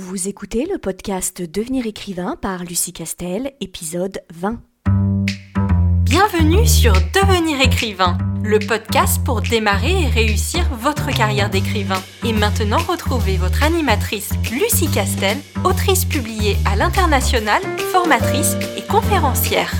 Vous écoutez le podcast Devenir écrivain par Lucie Castel, épisode 20. Bienvenue sur Devenir écrivain, le podcast pour démarrer et réussir votre carrière d'écrivain. Et maintenant, retrouvez votre animatrice Lucie Castel, autrice publiée à l'international, formatrice et conférencière.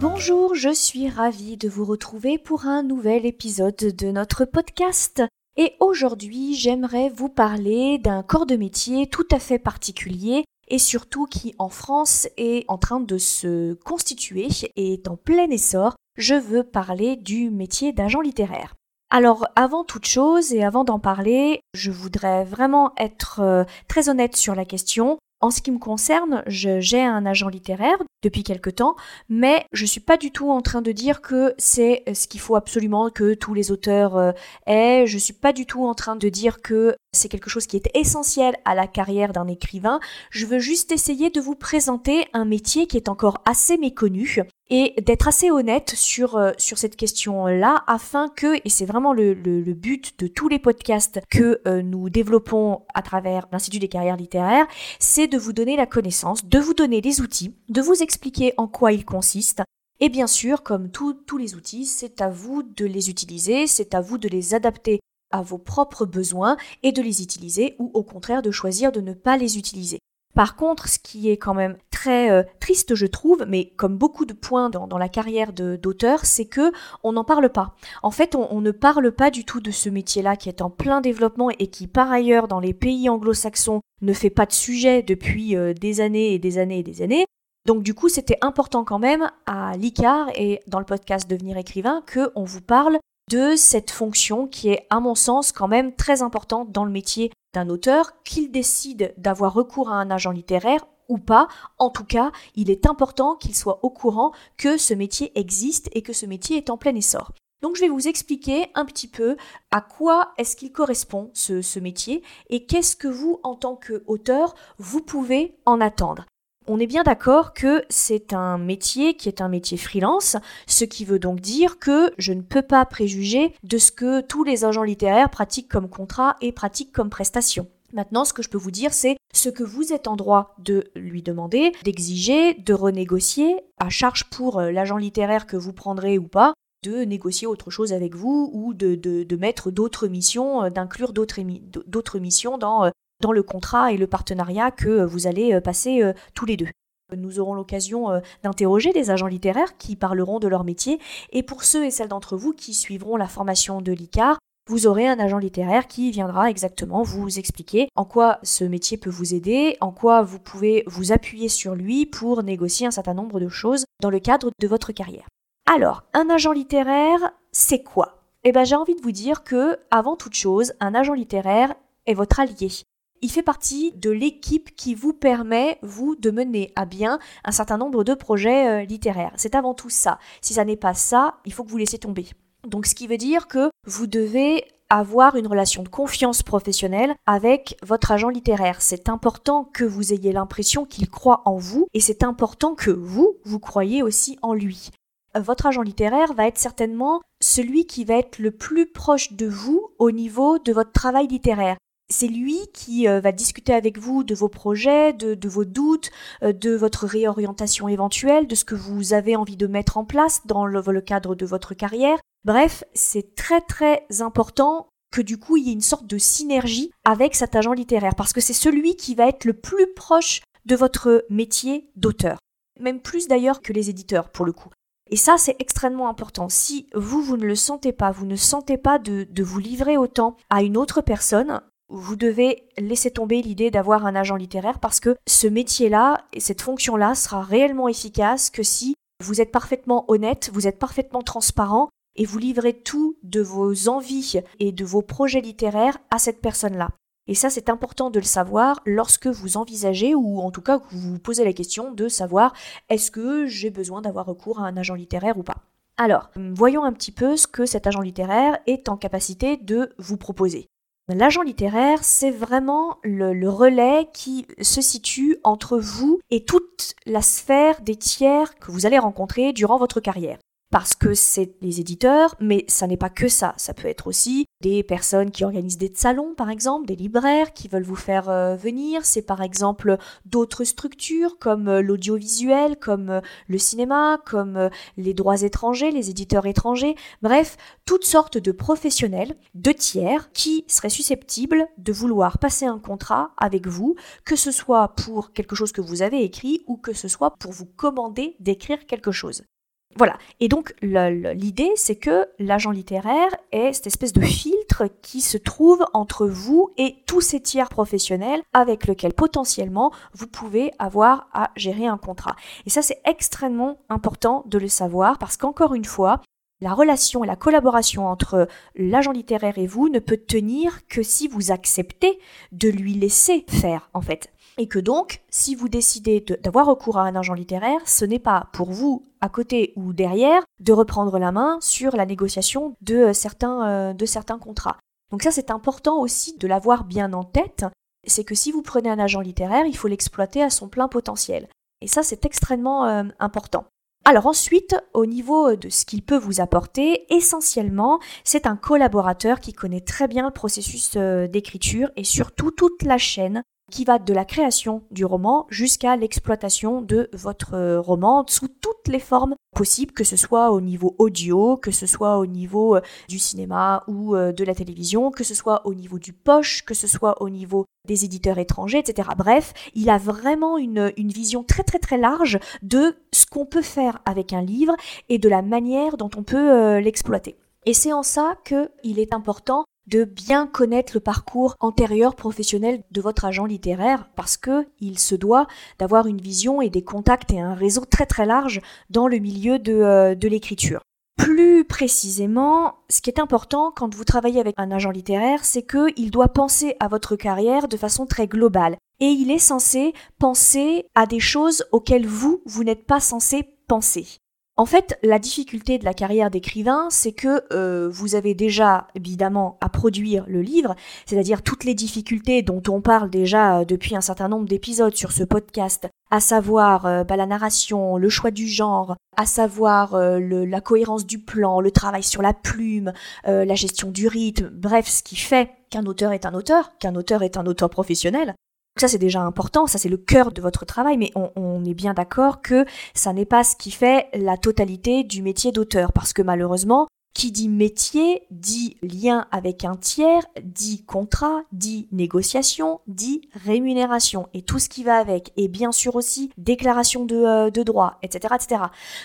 Bonjour, je suis ravie de vous retrouver pour un nouvel épisode de notre podcast. Et aujourd'hui, j'aimerais vous parler d'un corps de métier tout à fait particulier et surtout qui en France est en train de se constituer et est en plein essor. Je veux parler du métier d'agent littéraire. Alors avant toute chose et avant d'en parler, je voudrais vraiment être euh, très honnête sur la question. En ce qui me concerne, j'ai un agent littéraire depuis quelque temps, mais je suis pas du tout en train de dire que c'est ce qu'il faut absolument que tous les auteurs euh, aient. Je suis pas du tout en train de dire que c'est quelque chose qui est essentiel à la carrière d'un écrivain. Je veux juste essayer de vous présenter un métier qui est encore assez méconnu et d'être assez honnête sur, euh, sur cette question-là afin que, et c'est vraiment le, le, but de tous les podcasts que euh, nous développons à travers l'Institut des carrières littéraires, c'est de vous donner la connaissance, de vous donner les outils, de vous expliquer en quoi ils consistent. Et bien sûr, comme tous les outils, c'est à vous de les utiliser, c'est à vous de les adapter à vos propres besoins et de les utiliser ou au contraire de choisir de ne pas les utiliser. Par contre, ce qui est quand même très euh, triste, je trouve, mais comme beaucoup de points dans, la carrière d'auteur, c'est que on n'en parle pas. En fait, on, ne parle pas du tout de ce métier-là qui est en plein développement et qui, par ailleurs, dans les pays anglo-saxons, ne fait pas de sujet depuis euh, des années et des années et des années. Donc du coup, c'était important quand même à l'ICAR et dans le podcast Devenir écrivain que on vous parle de cette fonction qui est, à mon sens, quand même très importante dans le métier d'un auteur, qu'il décide d'avoir recours à un agent littéraire ou pas. En tout cas, il est important qu'il soit au courant que ce métier existe et que ce métier est en plein essor. Donc je vais vous expliquer un petit peu à quoi est-ce qu'il correspond ce, métier et qu'est-ce que vous, en tant qu'auteur, vous pouvez en attendre on est bien d'accord que c'est un métier qui est un métier freelance, ce qui veut donc dire que je ne peux pas préjuger de ce que tous les agents littéraires pratiquent comme contrat et pratiquent comme prestation. Maintenant, ce que je peux vous dire, c'est ce que vous êtes en droit de lui demander, d'exiger, de renégocier, à charge pour euh, l'agent littéraire que vous prendrez ou pas, de négocier autre chose avec vous ou de, de mettre d'autres missions, euh, d'inclure d'autres missions dans euh, dans le contrat et le partenariat que vous allez euh, passer euh, tous les deux. Nous aurons l'occasion euh, d'interroger des agents littéraires qui parleront de leur métier et pour ceux et celles d'entre vous qui suivront la formation de l'ICAR, vous aurez un agent littéraire qui viendra exactement vous expliquer en quoi ce métier peut vous aider, en quoi vous pouvez vous appuyer sur lui pour négocier un certain nombre de choses dans le cadre de votre carrière. Alors, un agent littéraire, c'est quoi? Eh bien, j'ai envie de vous dire que, avant toute chose, un agent littéraire est votre allié. Il fait partie de l'équipe qui vous permet, vous, de mener à bien un certain nombre de projets euh, littéraires. C'est avant tout ça. Si ça n'est pas ça, il faut que vous laissiez tomber. Donc ce qui veut dire que vous devez avoir une relation de confiance professionnelle avec votre agent littéraire. C'est important que vous ayez l'impression qu'il croit en vous et c'est important que vous, vous croyez aussi en lui. Votre agent littéraire va être certainement celui qui va être le plus proche de vous au niveau de votre travail littéraire c'est lui qui euh, va discuter avec vous de vos projets, de, vos doutes, euh, de votre réorientation éventuelle, de ce que vous avez envie de mettre en place dans le, cadre de votre carrière. Bref, c'est très très important que du coup il y ait une sorte de synergie avec cet agent littéraire, parce que c'est celui qui va être le plus proche de votre métier d'auteur. Même plus d'ailleurs que les éditeurs pour le coup. Et ça, c'est extrêmement important. Si vous, vous ne le sentez pas, vous ne sentez pas de vous livrer autant à une autre personne, vous devez laisser tomber l'idée d'avoir un agent littéraire parce que ce métier-là et cette fonction-là sera réellement efficace que si vous êtes parfaitement honnête, vous êtes parfaitement transparent et vous livrez tout de vos envies et de vos projets littéraires à cette personne-là. Et ça, c'est important de le savoir lorsque vous envisagez, ou en tout cas que vous vous posez la question de savoir est-ce que j'ai besoin d'avoir recours à un agent littéraire ou pas. Alors, voyons un petit peu ce que cet agent littéraire est en capacité de vous proposer. L'agent littéraire, c'est vraiment le, relais qui se situe entre vous et toute la sphère des tiers que vous allez rencontrer durant votre carrière. Parce que c'est les éditeurs, mais ça n'est pas que ça. Ça peut être aussi des personnes qui organisent des salons, par exemple, des libraires qui veulent vous faire euh, venir. C'est par exemple d'autres structures comme euh, l'audiovisuel, comme euh, le cinéma, comme les droits étrangers, les éditeurs étrangers. Bref, toutes sortes de professionnels, de tiers, qui seraient susceptibles de vouloir passer un contrat avec vous, que ce soit pour quelque chose que vous avez écrit ou que ce soit pour vous commander d'écrire quelque chose. Voilà. Et donc l'idée, c'est que l'agent littéraire est cette espèce de filtre qui se trouve entre vous et tous ces tiers professionnels avec lesquels potentiellement vous pouvez avoir à gérer un contrat. Et ça, c'est extrêmement important de le savoir parce qu'encore une fois, la relation et la collaboration entre l'agent littéraire et vous ne peut tenir que si vous acceptez de lui laisser faire, en fait. Et que donc, si vous décidez d'avoir recours à un agent littéraire, ce n'est pas pour vous, à côté ou derrière, de reprendre la main sur la négociation de euh, certains, euh, de certains contrats. Donc ça, c'est important aussi de l'avoir bien en tête. C'est que si vous prenez un agent littéraire, il faut l'exploiter à son plein potentiel. Et ça, c'est extrêmement euh, important. Alors ensuite, au niveau de ce qu'il peut vous apporter, essentiellement, c'est un collaborateur qui connaît très bien le processus d'écriture et surtout toute la chaîne qui va de la création du roman jusqu'à l'exploitation de votre euh, roman sous toutes les formes possibles, que ce soit au niveau audio, que ce soit au niveau euh, du cinéma ou euh, de la télévision, que ce soit au niveau du poche, que ce soit au niveau des éditeurs étrangers, etc. Bref, il a vraiment une, une vision très très très large de ce qu'on peut faire avec un livre et de la manière dont on peut l'exploiter. Et c'est en ça qu'il est important de bien connaître le parcours antérieur professionnel de votre agent littéraire parce que il se doit d'avoir une vision et des contacts et un réseau très très large dans le milieu de, euh, de l'écriture. Plus précisément, ce qui est important quand vous travaillez avec un agent littéraire, c'est qu'il doit penser à votre carrière de façon très globale. Et il est censé penser à des choses auxquelles vous, vous n'êtes pas censé penser. En fait, la difficulté de la carrière d'écrivain, c'est que euh, vous avez déjà évidemment à produire le livre, c'est-à-dire toutes les difficultés dont on parle déjà euh, depuis un certain nombre d'épisodes sur ce podcast, à savoir euh, bah, la narration, le choix du genre, à savoir la cohérence du plan, le travail sur la plume, la gestion du rythme, bref, ce qui fait qu'un auteur est un auteur, qu'un auteur est un auteur professionnel, ça, c'est déjà important, ça c'est le cœur de votre travail, mais on, est bien d'accord que ça n'est pas ce qui fait la totalité du métier d'auteur, parce que malheureusement, qui dit métier dit lien avec un tiers, dit contrat, dit négociation, dit rémunération et tout ce qui va avec. Et bien sûr aussi déclaration de, euh, de droit, etc., etc.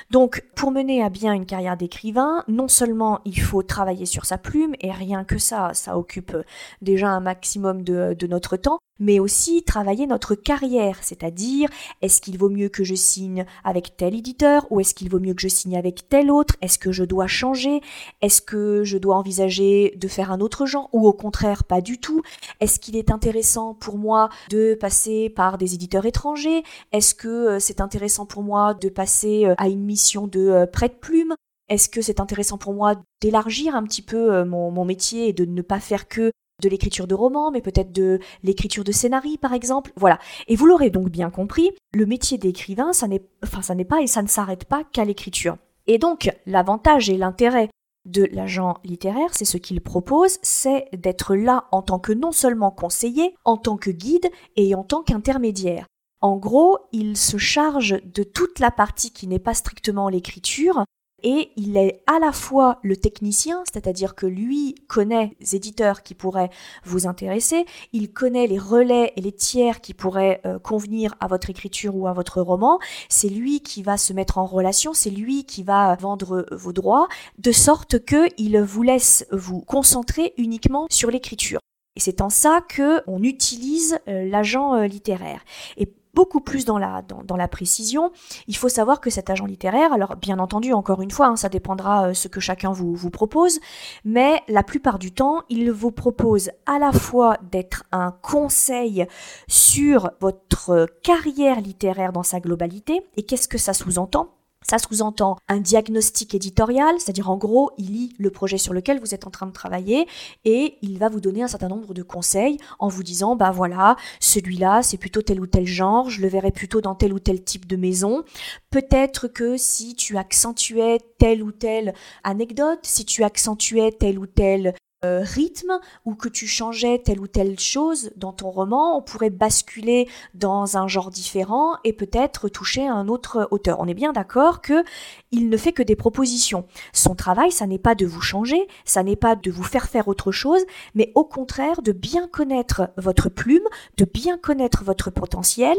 Donc pour mener à bien une carrière d'écrivain, non seulement il faut travailler sur sa plume, et rien que ça, ça occupe déjà un maximum de, de notre temps, mais aussi travailler notre carrière, c'est-à-dire est-ce qu'il vaut mieux que je signe avec tel éditeur ou est-ce qu'il vaut mieux que je signe avec tel autre, est-ce que je dois changer, est-ce que je dois envisager de faire un autre genre ou au contraire pas du tout, est-ce qu'il est intéressant pour moi de passer par des éditeurs étrangers, est-ce que euh, c'est intéressant pour moi de passer euh, à une mission de euh, prête-plume, est-ce que c'est intéressant pour moi d'élargir un petit peu mon, mon, métier et de ne pas faire que de l'écriture de romans, mais peut-être de l'écriture de scénarii, par exemple. Voilà. Et vous l'aurez donc bien compris, le métier d'écrivain, ça n'est, enfin, ça n'est pas et ça ne s'arrête pas qu'à l'écriture. Et donc, l'avantage et l'intérêt de l'agent littéraire, c'est ce qu'il propose, c'est d'être là en tant que non seulement conseiller, en tant que guide et en tant qu'intermédiaire. En gros, il se charge de toute la partie qui n'est pas strictement l'écriture, et il est à la fois le technicien, c'est-à-dire que lui connaît les éditeurs qui pourraient vous intéresser, il connaît les relais et les tiers qui pourraient euh, convenir à votre écriture ou à votre roman, c'est lui qui va se mettre en relation, c'est lui qui va vendre vos droits, de sorte que il vous laisse vous concentrer uniquement sur l'écriture. Et c'est en ça que on utilise euh, l'agent euh, littéraire. Beaucoup plus dans la, précision. Il faut savoir que cet agent littéraire, alors bien entendu, encore une fois, hein, ça dépendra euh, ce que chacun vous propose, mais la plupart du temps, il vous propose à la fois d'être un conseil sur votre carrière littéraire dans sa globalité, et qu'est-ce que ça sous-entend? Ça sous-entend un diagnostic éditorial, c'est-à-dire en gros, il lit le projet sur lequel vous êtes en train de travailler et il va vous donner un certain nombre de conseils en vous disant bah voilà, celui-là, c'est plutôt tel ou tel genre, je le verrai plutôt dans tel ou tel type de maison. Peut-être que si tu accentuais telle ou telle anecdote, si tu accentuais tel ou tel euh, rythme ou que tu changeais telle ou telle chose dans ton roman, on pourrait basculer dans un genre différent et peut-être toucher un autre auteur. On est bien d'accord que il ne fait que des propositions. Son travail, ça n'est pas de vous changer, ça n'est pas de vous faire faire autre chose, mais au contraire de bien connaître votre plume, de bien connaître votre potentiel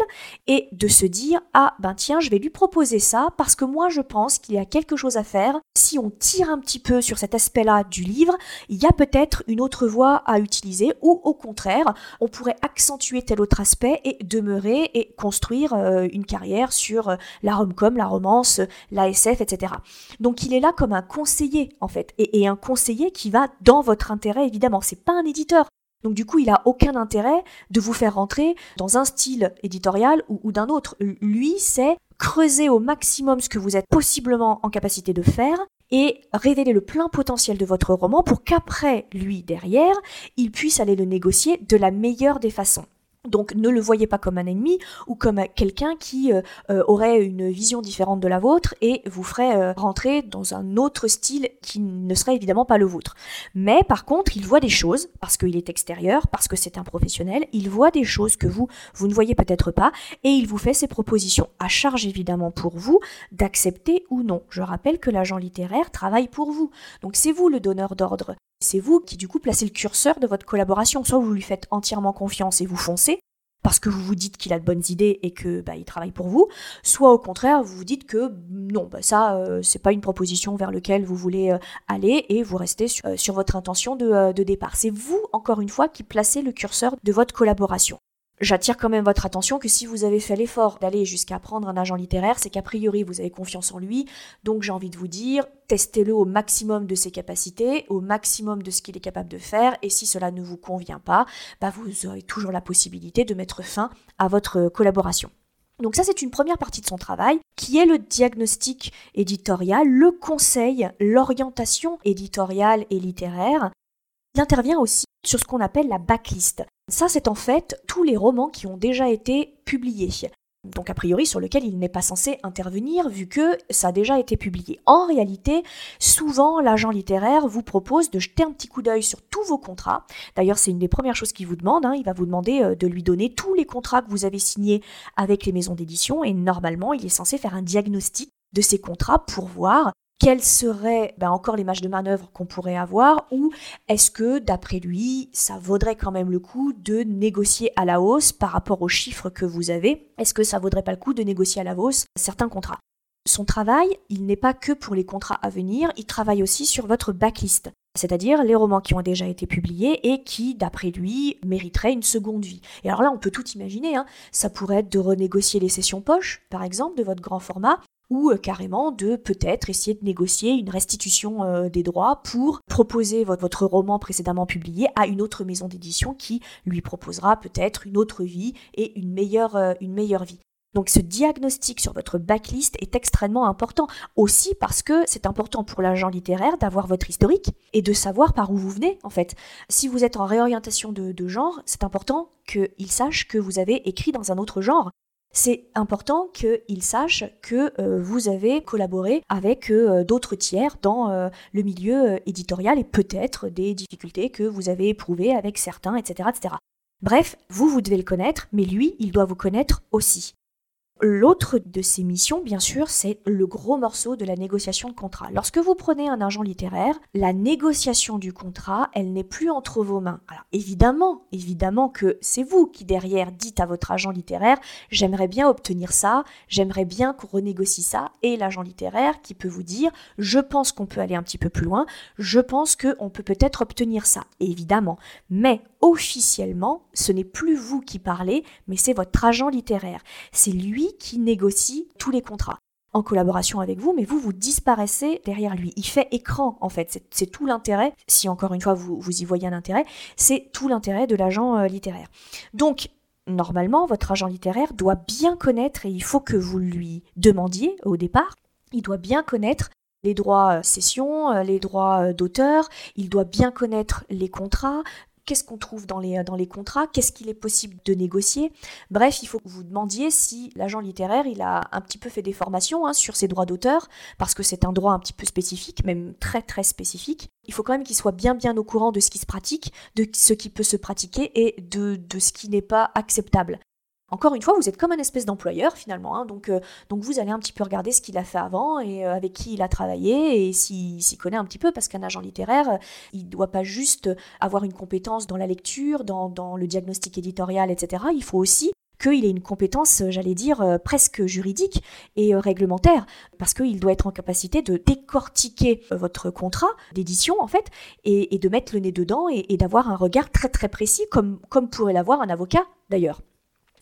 et de se dire ah ben tiens, je vais lui proposer ça parce que moi je pense qu'il y a quelque chose à faire. Si on tire un petit peu sur cet aspect-là du livre, il y a peut-être être une autre voie à utiliser ou au contraire, on pourrait accentuer tel autre aspect et demeurer et construire euh, une carrière sur euh, la romcom, la romance, la SF, etc. Donc il est là comme un conseiller en fait et, un conseiller qui va dans votre intérêt évidemment. C'est pas un éditeur. Donc du coup, il a aucun intérêt de vous faire rentrer dans un style éditorial ou, ou d'un autre. Lui, c'est creuser au maximum ce que vous êtes possiblement en capacité de faire et révéler le plein potentiel de votre roman pour qu'après, lui, derrière, il puisse aller le négocier de la meilleure des façons. Donc ne le voyez pas comme un ennemi ou comme quelqu'un qui euh, euh, aurait une vision différente de la vôtre et vous ferait euh, rentrer dans un autre style qui ne serait évidemment pas le vôtre. Mais par contre, il voit des choses, parce qu'il est extérieur, parce que c'est un professionnel, il voit des choses que vous, vous ne voyez peut-être pas et il vous fait ses propositions, à charge évidemment pour vous d'accepter ou non. Je rappelle que l'agent littéraire travaille pour vous. Donc c'est vous le donneur d'ordre. C'est vous qui du coup placez le curseur de votre collaboration. Soit vous lui faites entièrement confiance et vous foncez, parce que vous vous dites qu'il a de bonnes idées et que bah, il travaille pour vous, soit au contraire vous vous dites que non, bah, ça euh, c'est pas une proposition vers laquelle vous voulez euh, aller et vous restez sur, euh, votre intention de, de départ. C'est vous encore une fois qui placez le curseur de votre collaboration. J'attire quand même votre attention que si vous avez fait l'effort d'aller jusqu'à prendre un agent littéraire, c'est qu'a priori vous avez confiance en lui. Donc j'ai envie de vous dire, testez-le au maximum de ses capacités, au maximum de ce qu'il est capable de faire. Et si cela ne vous convient pas, bah vous aurez toujours la possibilité de mettre fin à votre collaboration. Donc ça, c'est une première partie de son travail, qui est le diagnostic éditorial, le conseil, l'orientation éditoriale et littéraire. Il intervient aussi sur ce qu'on appelle la backlist. Ça, c'est en fait tous les romans qui ont déjà été publiés. Donc a priori sur lequel il n'est pas censé intervenir vu que ça a déjà été publié. En réalité, souvent l'agent littéraire vous propose de jeter un petit coup d'œil sur tous vos contrats. D'ailleurs c'est une des premières choses qu'il vous demande. Hein. Il va vous demander euh, de lui donner tous les contrats que vous avez signés avec les maisons d'édition et normalement il est censé faire un diagnostic de ces contrats pour voir quelles seraient encore les marges de manœuvre qu'on pourrait avoir ou est-ce que d'après lui ça vaudrait quand même le coup de négocier à la hausse par rapport aux chiffres que vous avez? Est-ce que ça vaudrait pas le coup de négocier à la hausse certains contrats? Son travail, il n'est pas que pour les contrats à venir, il travaille aussi sur votre backlist c'est-à-dire les romans qui ont déjà été publiés et qui, d'après lui, mériteraient une seconde vie. Et alors là, on peut tout imaginer, hein. ça pourrait être de renégocier les sessions poches, par exemple, de votre grand format, ou euh, carrément de peut-être essayer de négocier une restitution euh, des droits pour proposer votre, roman précédemment publié à une autre maison d'édition qui lui proposera peut-être une autre vie et une meilleure, euh, une meilleure vie. Donc ce diagnostic sur votre backlist est extrêmement important aussi parce que c'est important pour l'agent littéraire d'avoir votre historique et de savoir par où vous venez en fait. Si vous êtes en réorientation de, de genre, c'est important qu'il sache que vous avez écrit dans un autre genre c'est important qu'il sache que euh, vous avez collaboré avec euh, d'autres tiers dans euh, le milieu éditorial et peut-être des difficultés que vous avez éprouvées avec certains, etc., etc. Bref, vous, vous devez le connaître, mais lui, il doit vous connaître aussi. L'autre de ces missions, bien sûr, c'est le gros morceau de la négociation de contrat. Lorsque vous prenez un agent littéraire, la négociation du contrat, elle n'est plus entre vos mains. Alors évidemment, évidemment que c'est vous qui derrière dites à votre agent littéraire, j'aimerais bien obtenir ça, j'aimerais bien qu'on renégocie ça, et l'agent littéraire qui peut vous dire, je pense qu'on peut aller un petit peu plus loin, je pense qu'on peut peut-être obtenir ça, évidemment. Mais officiellement, ce n'est plus vous qui parlez, mais c'est votre agent littéraire. C'est lui qui négocie tous les contrats en collaboration avec vous, mais vous, vous disparaissez derrière lui. Il fait écran, en fait. C'est tout l'intérêt, si encore une fois vous, vous y voyez un intérêt, c'est tout l'intérêt de l'agent euh, littéraire. Donc, normalement, votre agent littéraire doit bien connaître, et il faut que vous lui demandiez au départ, il doit bien connaître les droits cession, les droits d'auteur, il doit bien connaître les contrats, qu'est-ce qu'on trouve dans les, dans les contrats, qu'est-ce qu'il est possible de négocier. Bref, il faut que vous demandiez si l'agent littéraire, il a un petit peu fait des formations hein, sur ses droits d'auteur, parce que c'est un droit un petit peu spécifique, même très très spécifique. Il faut quand même qu'il soit bien bien au courant de ce qui se pratique, de ce qui peut se pratiquer et de ce qui n'est pas acceptable. Encore une fois, vous êtes comme un espèce d'employeur finalement, hein. donc, euh, donc vous allez un petit peu regarder ce qu'il a fait avant et euh, avec qui il a travaillé et s'il s'y connaît un petit peu, parce qu'un agent littéraire, euh, il ne doit pas juste avoir une compétence dans la lecture, dans, le diagnostic éditorial, etc. Il faut aussi qu'il ait une compétence, j'allais dire, presque juridique et réglementaire, parce qu'il doit être en capacité de décortiquer votre contrat d'édition, en fait, et, de mettre le nez dedans et, d'avoir un regard très très précis, comme pourrait l'avoir un avocat d'ailleurs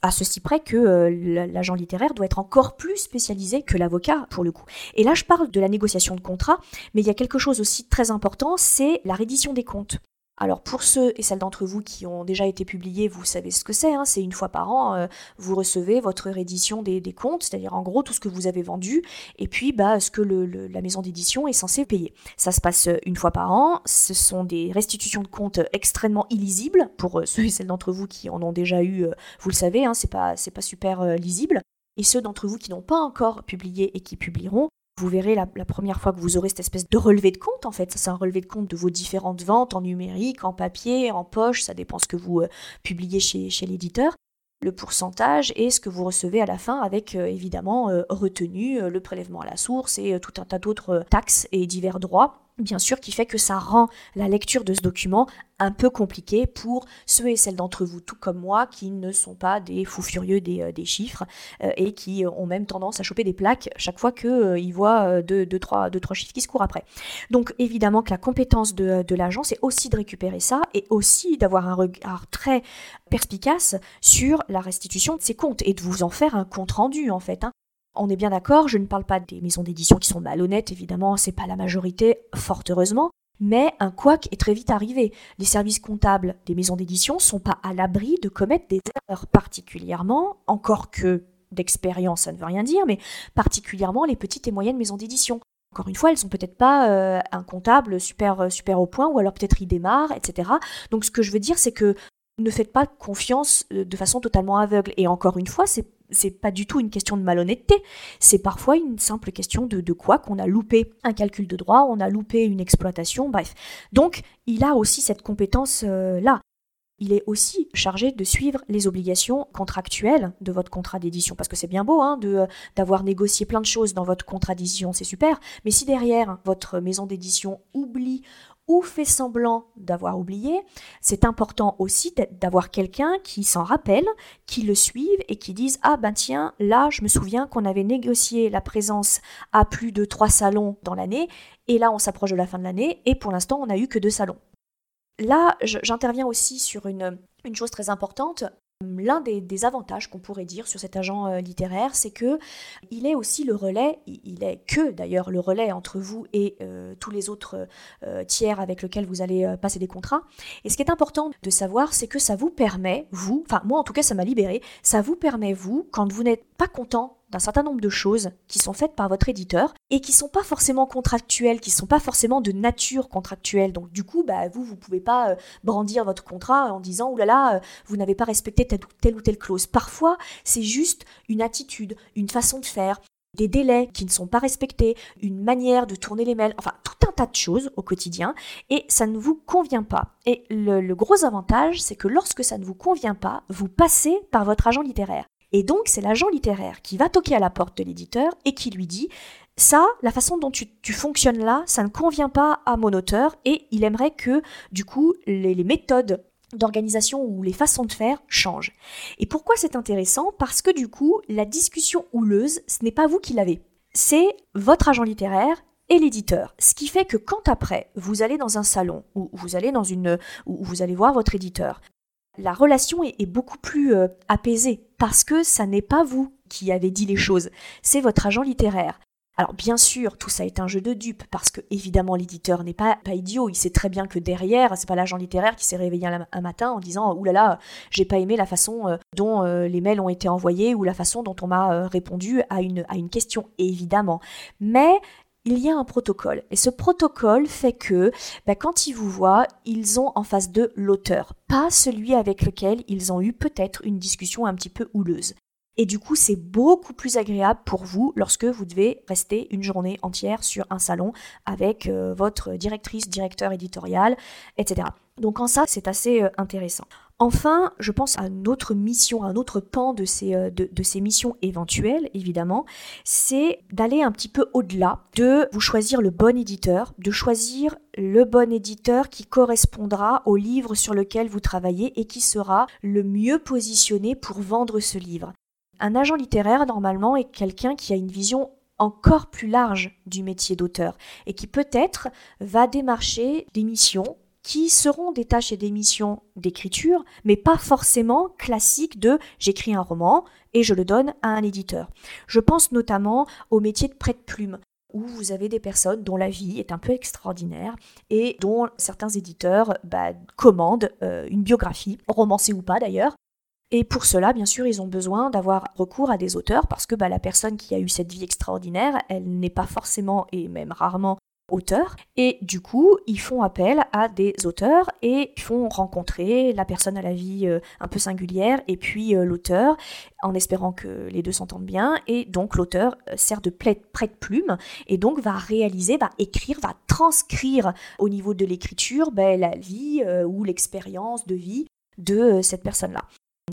à ceci près que euh, l'agent littéraire doit être encore plus spécialisé que l'avocat pour le coup. Et là, je parle de la négociation de contrat, mais il y a quelque chose aussi très important, c'est la reddition des comptes. Alors pour ceux et celles d'entre vous qui ont déjà été publiés, vous savez ce que c'est, hein. c'est une fois par an, euh, vous recevez votre réédition des, comptes, c'est-à-dire en gros tout ce que vous avez vendu, et puis bah, ce que la maison d'édition est censée payer. Ça se passe euh, une fois par an, ce sont des restitutions de comptes extrêmement illisibles, pour euh, ceux et celles d'entre vous qui en ont déjà eu, vous le savez, hein, c'est pas, pas super lisible. Et ceux d'entre vous qui n'ont pas encore publié et qui publieront, vous verrez la, première fois que vous aurez cette espèce de relevé de compte, en fait, c'est un relevé de compte de vos différentes ventes en numérique, en papier, en poche, ça dépend ce que vous euh, publiez chez, chez l'éditeur. Le pourcentage et ce que vous recevez à la fin avec euh, évidemment euh, retenu, le prélèvement à la source et tout un tas d'autres taxes et divers droits bien sûr, qui fait que ça rend la lecture de ce document un peu compliqué pour ceux et celles d'entre vous, tout comme moi, qui ne sont pas des fous furieux des, euh, chiffres euh, et qui ont même tendance à choper des plaques chaque fois qu'ils euh, voient deux, trois, trois, chiffres qui se courent après. Donc évidemment que la compétence de, de l'agent, c'est aussi de récupérer ça et aussi d'avoir un regard très perspicace sur la restitution de ses comptes et de vous en faire un compte rendu en fait. Hein. On est bien d'accord, je ne parle pas des maisons d'édition qui sont malhonnêtes, évidemment, c'est pas la majorité, fort heureusement, mais un couac est très vite arrivé. Les services comptables des maisons d'édition sont pas à l'abri de commettre des erreurs, particulièrement, encore que d'expérience, ça ne veut rien dire, mais particulièrement les petites et moyennes maisons d'édition. Encore une fois, elles sont peut-être pas euh, un comptable super euh, super au point, ou alors peut-être ils démarrent, etc. Donc ce que je veux dire, c'est que ne faites pas confiance euh, de façon totalement aveugle. Et encore une fois, c'est c'est pas du tout une question de malhonnêteté, c'est parfois une simple question de, de quoi qu'on a loupé un calcul de droit, on a loupé une exploitation, bref. Donc, il a aussi cette compétence-là. il est aussi chargé de suivre les obligations contractuelles de votre contrat d'édition. Parce que c'est bien beau hein, de, d'avoir négocié plein de choses dans votre contrat d'édition, c'est super. Mais si derrière votre maison d'édition oublie ou fait semblant d'avoir oublié, c'est important aussi d'avoir quelqu'un qui s'en rappelle, qui le suive et qui dise Ah ben tiens, là je me souviens qu'on avait négocié la présence à plus de trois salons dans l'année, et là on s'approche de la fin de l'année, et pour l'instant on n'a eu que deux salons. Là, j'interviens aussi sur une, une chose très importante, L'un des, avantages qu'on pourrait dire sur cet agent euh, littéraire, c'est que il est aussi le relais, il est que d'ailleurs le relais entre vous et euh, tous les autres euh, tiers avec lesquels vous allez passer des contrats. Et ce qui est important de savoir, c'est que ça vous permet, vous, enfin moi en tout cas ça m'a libéré, ça vous permet vous, quand vous n'êtes pas content d'un certain nombre de choses qui sont faites par votre éditeur et qui sont pas forcément contractuelles, qui sont pas forcément de nature contractuelle. Donc du coup, bah, vous, vous pouvez pas euh, brandir votre contrat en disant, oulala, là là, euh, vous n'avez pas respecté telle ou, telle clause. Parfois, c'est juste une attitude, une façon de faire, des délais qui ne sont pas respectés, une manière de tourner les mails, enfin tout un tas de choses au quotidien, et ça ne vous convient pas. Et le gros avantage, c'est que lorsque ça ne vous convient pas, vous passez par votre agent littéraire. Et donc, c'est l'agent littéraire qui va toquer à la porte de l'éditeur et qui lui dit ça, la façon dont tu, fonctionnes là, ça ne convient pas à mon auteur et il aimerait que, du coup, les, méthodes d'organisation ou les façons de faire changent. Et pourquoi c'est intéressant? Parce que du coup, la discussion houleuse, ce n'est pas vous qui l'avez. C'est votre agent littéraire et l'éditeur. Ce qui fait que quand après, vous allez dans un salon ou vous allez dans une ou vous allez voir votre éditeur, la relation est, beaucoup plus euh, apaisée parce que ça n'est pas vous qui avez dit les choses, c'est votre agent littéraire. Alors bien sûr, tout ça est un jeu de dupes parce que évidemment l'éditeur n'est pas, idiot, il sait très bien que derrière, c'est pas l'agent littéraire qui s'est réveillé un, matin en disant "Ouh là là, j'ai pas aimé la façon euh, dont euh, les mails ont été envoyés ou la façon dont on m'a répondu à une, à une question évidemment." Mais il y a un protocole. Et ce protocole fait que bah, quand ils vous voient, ils ont en face de l'auteur, pas celui avec lequel ils ont eu peut-être une discussion un petit peu houleuse. Et du coup, c'est beaucoup plus agréable pour vous lorsque vous devez rester une journée entière sur un salon avec euh, votre directrice, directeur éditorial, etc. Donc en ça, c'est assez euh, intéressant. Enfin, je pense à une autre mission, un autre pan de ces, euh, de ces missions éventuelles, évidemment, c'est d'aller un petit peu au-delà, de vous choisir le bon éditeur, de choisir le bon éditeur qui correspondra au livre sur lequel vous travaillez et qui sera le mieux positionné pour vendre ce livre. Un agent littéraire, normalement, est quelqu'un qui a une vision encore plus large du métier d'auteur et qui peut-être va démarcher des missions qui seront des tâches et des missions d'écriture, mais pas forcément classiques de j'écris un roman et je le donne à un éditeur. Je pense notamment au métier de prête-plume où vous avez des personnes dont la vie est un peu extraordinaire et dont certains éditeurs bah, commandent euh, une biographie, romancée ou pas d'ailleurs, et pour cela, bien sûr, ils ont besoin d'avoir recours à des auteurs parce que bah, la personne qui a eu cette vie extraordinaire, elle n'est pas forcément et même rarement auteur. Et du coup, ils font appel à des auteurs et font rencontrer la personne à la vie euh, un peu singulière et puis euh, l'auteur en espérant que les deux s'entendent bien. Et donc l'auteur euh, sert de prête-plume et donc va réaliser, va écrire, va transcrire au niveau de l'écriture ben, la vie ou l'expérience de vie de cette personne-là.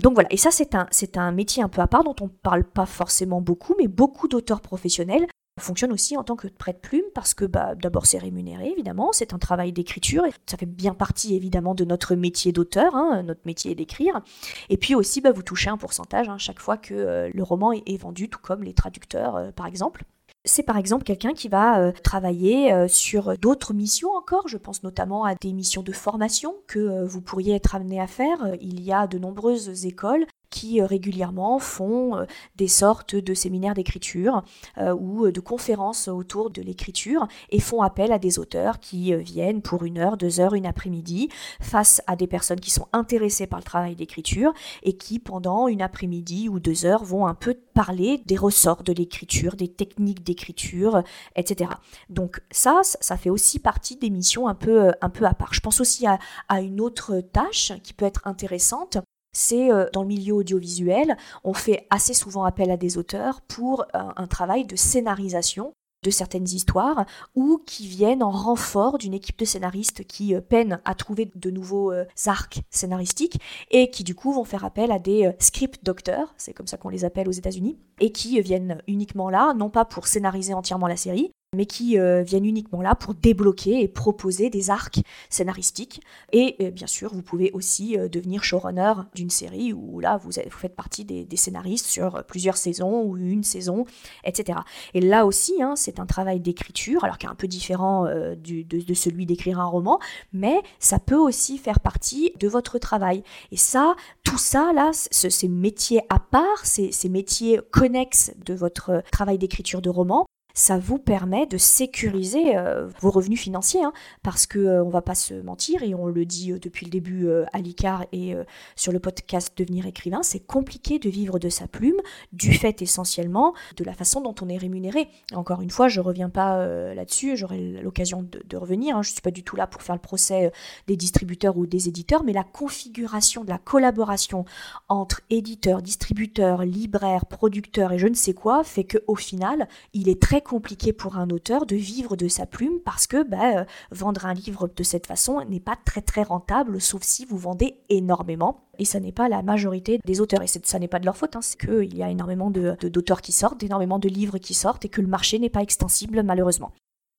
Donc voilà, et ça c'est un, c'est un métier un peu à part dont on ne parle pas forcément beaucoup, mais beaucoup d'auteurs professionnels fonctionnent aussi en tant que prête-plume parce que bah, d'abord c'est rémunéré évidemment, c'est un travail d'écriture et ça fait bien partie évidemment de notre métier d'auteur, hein, notre métier d'écrire. Et puis aussi bah, vous touchez un pourcentage hein, chaque fois que euh, le roman est, vendu, tout comme les traducteurs euh, par exemple c'est par exemple quelqu'un qui va euh, travailler sur d'autres missions encore. Je pense notamment à des missions de formation que vous pourriez être amené à faire. Il y a de nombreuses écoles qui régulièrement font des sortes de séminaires d'écriture ou de conférences autour de l'écriture et font appel à des auteurs qui viennent pour une heure, deux heures, une après-midi face à des personnes qui sont intéressées par le travail d'écriture et qui pendant une après-midi ou deux heures vont un peu parler des ressorts de l'écriture, des techniques d'écriture, etc. Donc ça, ça fait aussi partie des missions un peu, un peu à part. Je pense aussi à, une autre tâche qui peut être intéressante, c'est euh, dans le milieu audiovisuel, on fait assez souvent appel à des auteurs pour un travail de scénarisation de certaines histoires ou qui viennent en renfort d'une équipe de scénaristes qui euh, peinent à trouver de nouveaux euh, arcs scénaristiques et qui du coup vont faire appel à des euh, script docteurs, c'est comme ça qu'on les appelle aux États-Unis, et qui viennent uniquement là, non pas pour scénariser entièrement la série, mais qui euh, viennent uniquement là pour débloquer et proposer des arcs scénaristiques. Et euh, bien sûr, vous pouvez aussi euh, devenir showrunner d'une série où là, vous, faites partie des, scénaristes sur plusieurs saisons ou une saison, etc. Et là aussi, hein, c'est un travail d'écriture, alors qui est un peu différent de, celui d'écrire un roman, mais ça peut aussi faire partie de votre travail. Et ça, tout ça, là, ces métiers à part, ces métiers connexes de votre travail d'écriture de roman, ça vous permet de sécuriser euh, vos revenus financiers, hein, parce que euh, on va pas se mentir et on le dit euh, depuis le début à l'ICAR et sur le podcast Devenir écrivain, c'est compliqué de vivre de sa plume, du fait essentiellement de la façon dont on est rémunéré. Encore une fois, je reviens pas là-dessus, j'aurai l'occasion de, revenir. Hein, je suis pas du tout là pour faire le procès des distributeurs ou des éditeurs, mais la configuration de la collaboration entre éditeurs, distributeurs, libraires, producteurs et je ne sais quoi fait que au final, il est très compliqué pour un auteur de vivre de sa plume parce que bah, euh, vendre un livre de cette façon n'est pas très très rentable, sauf si vous vendez énormément. Et ça n'est pas la majorité des auteurs. Et ça n'est pas de leur faute, hein. c'est qu'il y a énormément d'auteurs qui sortent, énormément de livres qui sortent et que le marché n'est pas extensible malheureusement.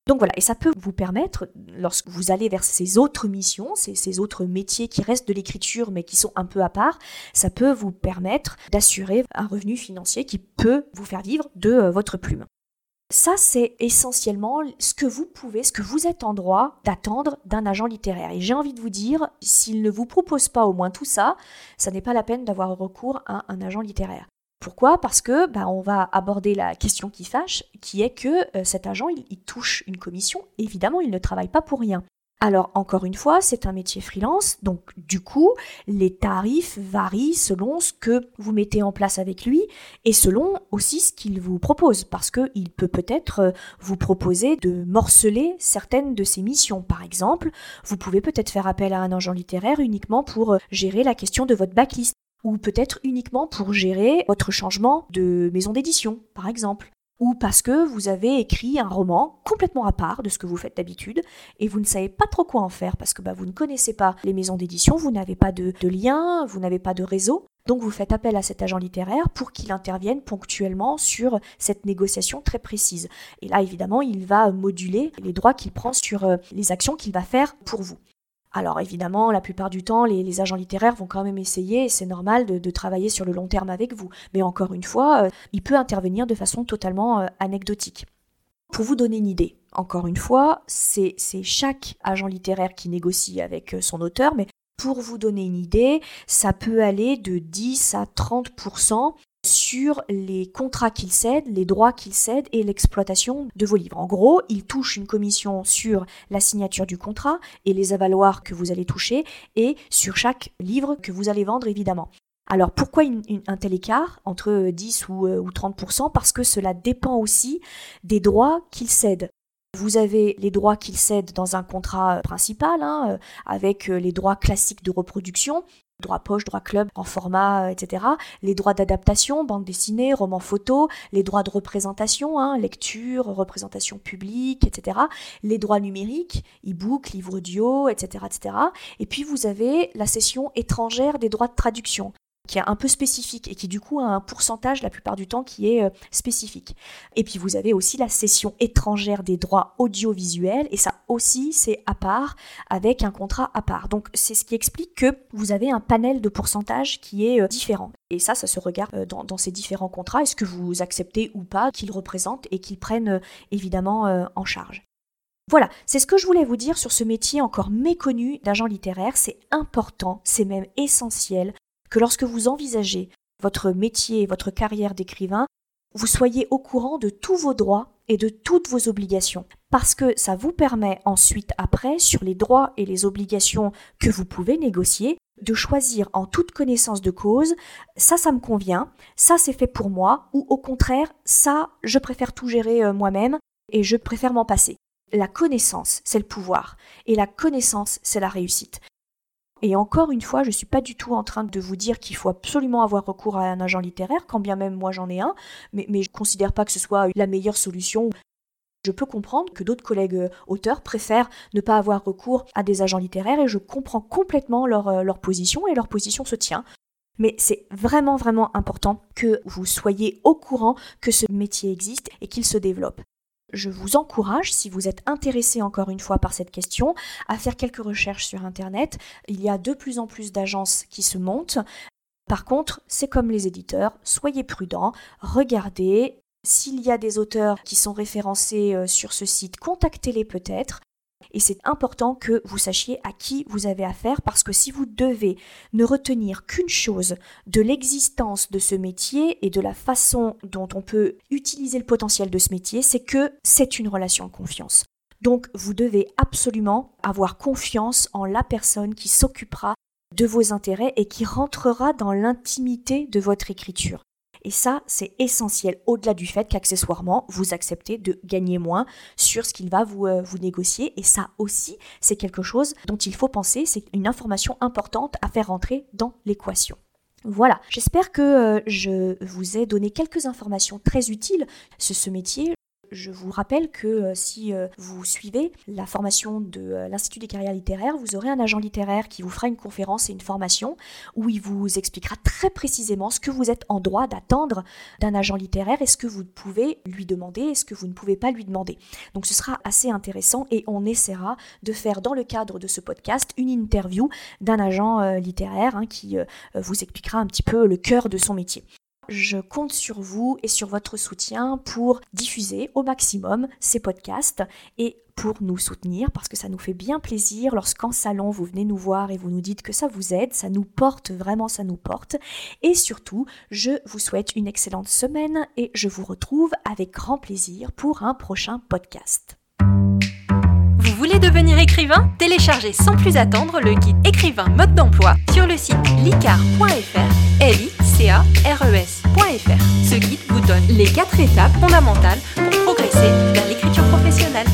Donc voilà, et ça peut vous permettre, lorsque vous allez vers ces autres missions, ces, ces autres métiers qui restent de l'écriture mais qui sont un peu à part, ça peut vous permettre d'assurer un revenu financier qui peut vous faire vivre de euh, votre plume. Ça, c'est essentiellement ce que vous pouvez, ce que vous êtes en droit d'attendre d'un agent littéraire. Et j'ai envie de vous dire, s'il ne vous propose pas au moins tout ça, ça n'est pas la peine d'avoir recours à un agent littéraire. Pourquoi? Parce que bah, on va aborder la question qui fâche, qui est que euh, cet agent, il, touche une commission. Évidemment, il ne travaille pas pour rien. Alors encore une fois, c'est un métier freelance, donc du coup, les tarifs varient selon ce que vous mettez en place avec lui et selon aussi ce qu'il vous propose, parce qu'il peut peut-être euh, vous proposer de morceler certaines de ses missions. Par exemple, vous pouvez peut-être faire appel à un agent littéraire uniquement pour euh, gérer la question de votre backlist ou peut-être uniquement pour gérer votre changement de maison d'édition, par exemple ou parce que vous avez écrit un roman complètement à part de ce que vous faites d'habitude et vous ne savez pas trop quoi en faire parce que bah, vous ne connaissez pas les maisons d'édition, vous n'avez pas de, lien, vous n'avez pas de réseau. Donc vous faites appel à cet agent littéraire pour qu'il intervienne ponctuellement sur cette négociation très précise. Et là, évidemment, il va moduler les droits qu'il prend sur euh, les actions qu'il va faire pour vous. Alors évidemment, la plupart du temps, les, agents littéraires vont quand même essayer, c'est normal, de, travailler sur le long terme avec vous. Mais encore une fois, euh, il peut intervenir de façon totalement euh, anecdotique. Pour vous donner une idée, encore une fois, c'est chaque agent littéraire qui négocie avec euh, son auteur, mais pour vous donner une idée, ça peut aller de 10 à 30% sur les contrats qu'il cède, les droits qu'il cède et l'exploitation de vos livres. En gros, il touche une commission sur la signature du contrat et les avaloirs que vous allez toucher et sur chaque livre que vous allez vendre évidemment. Alors pourquoi un tel écart entre 10 ou, euh, ou 30% Parce que cela dépend aussi des droits qu'il cède. Vous avez les droits qu'il cède dans un contrat principal, hein, euh, avec euh, les droits classiques de reproduction, droit poche, droit club en format, euh, etc. Les droits d'adaptation, bande dessinée, roman photo, les droits de représentation, hein, lecture, représentation publique, etc. Les droits numériques, e-book, livre audio, etc., etc. Et puis vous avez la session étrangère des droits de traduction qui est un peu spécifique et qui du coup a un pourcentage la plupart du temps qui est euh, spécifique. Et puis vous avez aussi la session étrangère des droits audiovisuels et ça aussi c'est à part avec un contrat à part. Donc c'est ce qui explique que vous avez un panel de pourcentage qui est euh, différent. Et ça, ça se regarde euh, dans, ces différents contrats. Est-ce que vous acceptez ou pas qu'ils représentent et qu'ils prennent évidemment en charge. Voilà, c'est ce que je voulais vous dire sur ce métier encore méconnu d'agent littéraire. C'est important, c'est même essentiel que lorsque vous envisagez votre métier, votre carrière d'écrivain, vous soyez au courant de tous vos droits et de toutes vos obligations. Parce que ça vous permet ensuite, après, sur les droits et les obligations que vous pouvez négocier, de choisir en toute connaissance de cause, ça, ça me convient, ça, c'est fait pour moi, ou au contraire, ça, je préfère tout gérer euh, moi-même et je préfère m'en passer. La connaissance, c'est le pouvoir, et la connaissance, c'est la réussite. Et encore une fois, je ne suis pas du tout en train de vous dire qu'il faut absolument avoir recours à un agent littéraire, quand bien même moi j'en ai un, mais, je ne considère pas que ce soit la meilleure solution. Je peux comprendre que d'autres collègues euh, auteurs préfèrent ne pas avoir recours à des agents littéraires et je comprends complètement euh, leur position et leur position se tient. Mais c'est vraiment vraiment important que vous soyez au courant que ce métier existe et qu'il se développe. Je vous encourage, si vous êtes intéressé encore une fois par cette question, à faire quelques recherches sur Internet. Il y a de plus en plus d'agences qui se montent. Par contre, c'est comme les éditeurs, soyez prudents, regardez. S'il y a des auteurs qui sont référencés euh, sur ce site, contactez-les peut-être et c'est important que vous sachiez à qui vous avez affaire parce que si vous devez ne retenir qu'une chose de l'existence de ce métier et de la façon dont on peut utiliser le potentiel de ce métier, c'est que c'est une relation de confiance. Donc vous devez absolument avoir confiance en la personne qui s'occupera de vos intérêts et qui rentrera dans l'intimité de votre écriture. Et ça, c'est essentiel, au-delà du fait qu'accessoirement, vous acceptez de gagner moins sur ce qu'il va vous, euh, négocier. Et ça aussi, c'est quelque chose dont il faut penser, c'est une information importante à faire rentrer dans l'équation. Voilà, j'espère que euh, je vous ai donné quelques informations très utiles sur ce métier. Je vous rappelle que euh, si euh, vous suivez la formation de euh, l'Institut des carrières littéraires, vous aurez un agent littéraire qui vous fera une conférence et une formation où il vous expliquera très précisément ce que vous êtes en droit d'attendre d'un agent littéraire et ce que vous pouvez lui demander et ce que vous ne pouvez pas lui demander. Donc ce sera assez intéressant et on essaiera de faire dans le cadre de ce podcast une interview d'un agent littéraire hein, qui vous expliquera un petit peu le cœur de son métier. Je compte sur vous et sur votre soutien pour diffuser au maximum ces podcasts et pour nous soutenir parce que ça nous fait bien plaisir lorsqu'en salon vous venez nous voir et vous nous dites que ça vous aide, ça nous porte, vraiment ça nous porte. Et surtout, je vous souhaite une excellente semaine et je vous retrouve avec grand plaisir pour un prochain podcast. Vous voulez devenir écrivain? Téléchargez sans plus attendre le guide écrivain mode d'emploi sur le site licar.fr, ce guide vous donne les quatre étapes fondamentales pour progresser vers l'écriture professionnelle.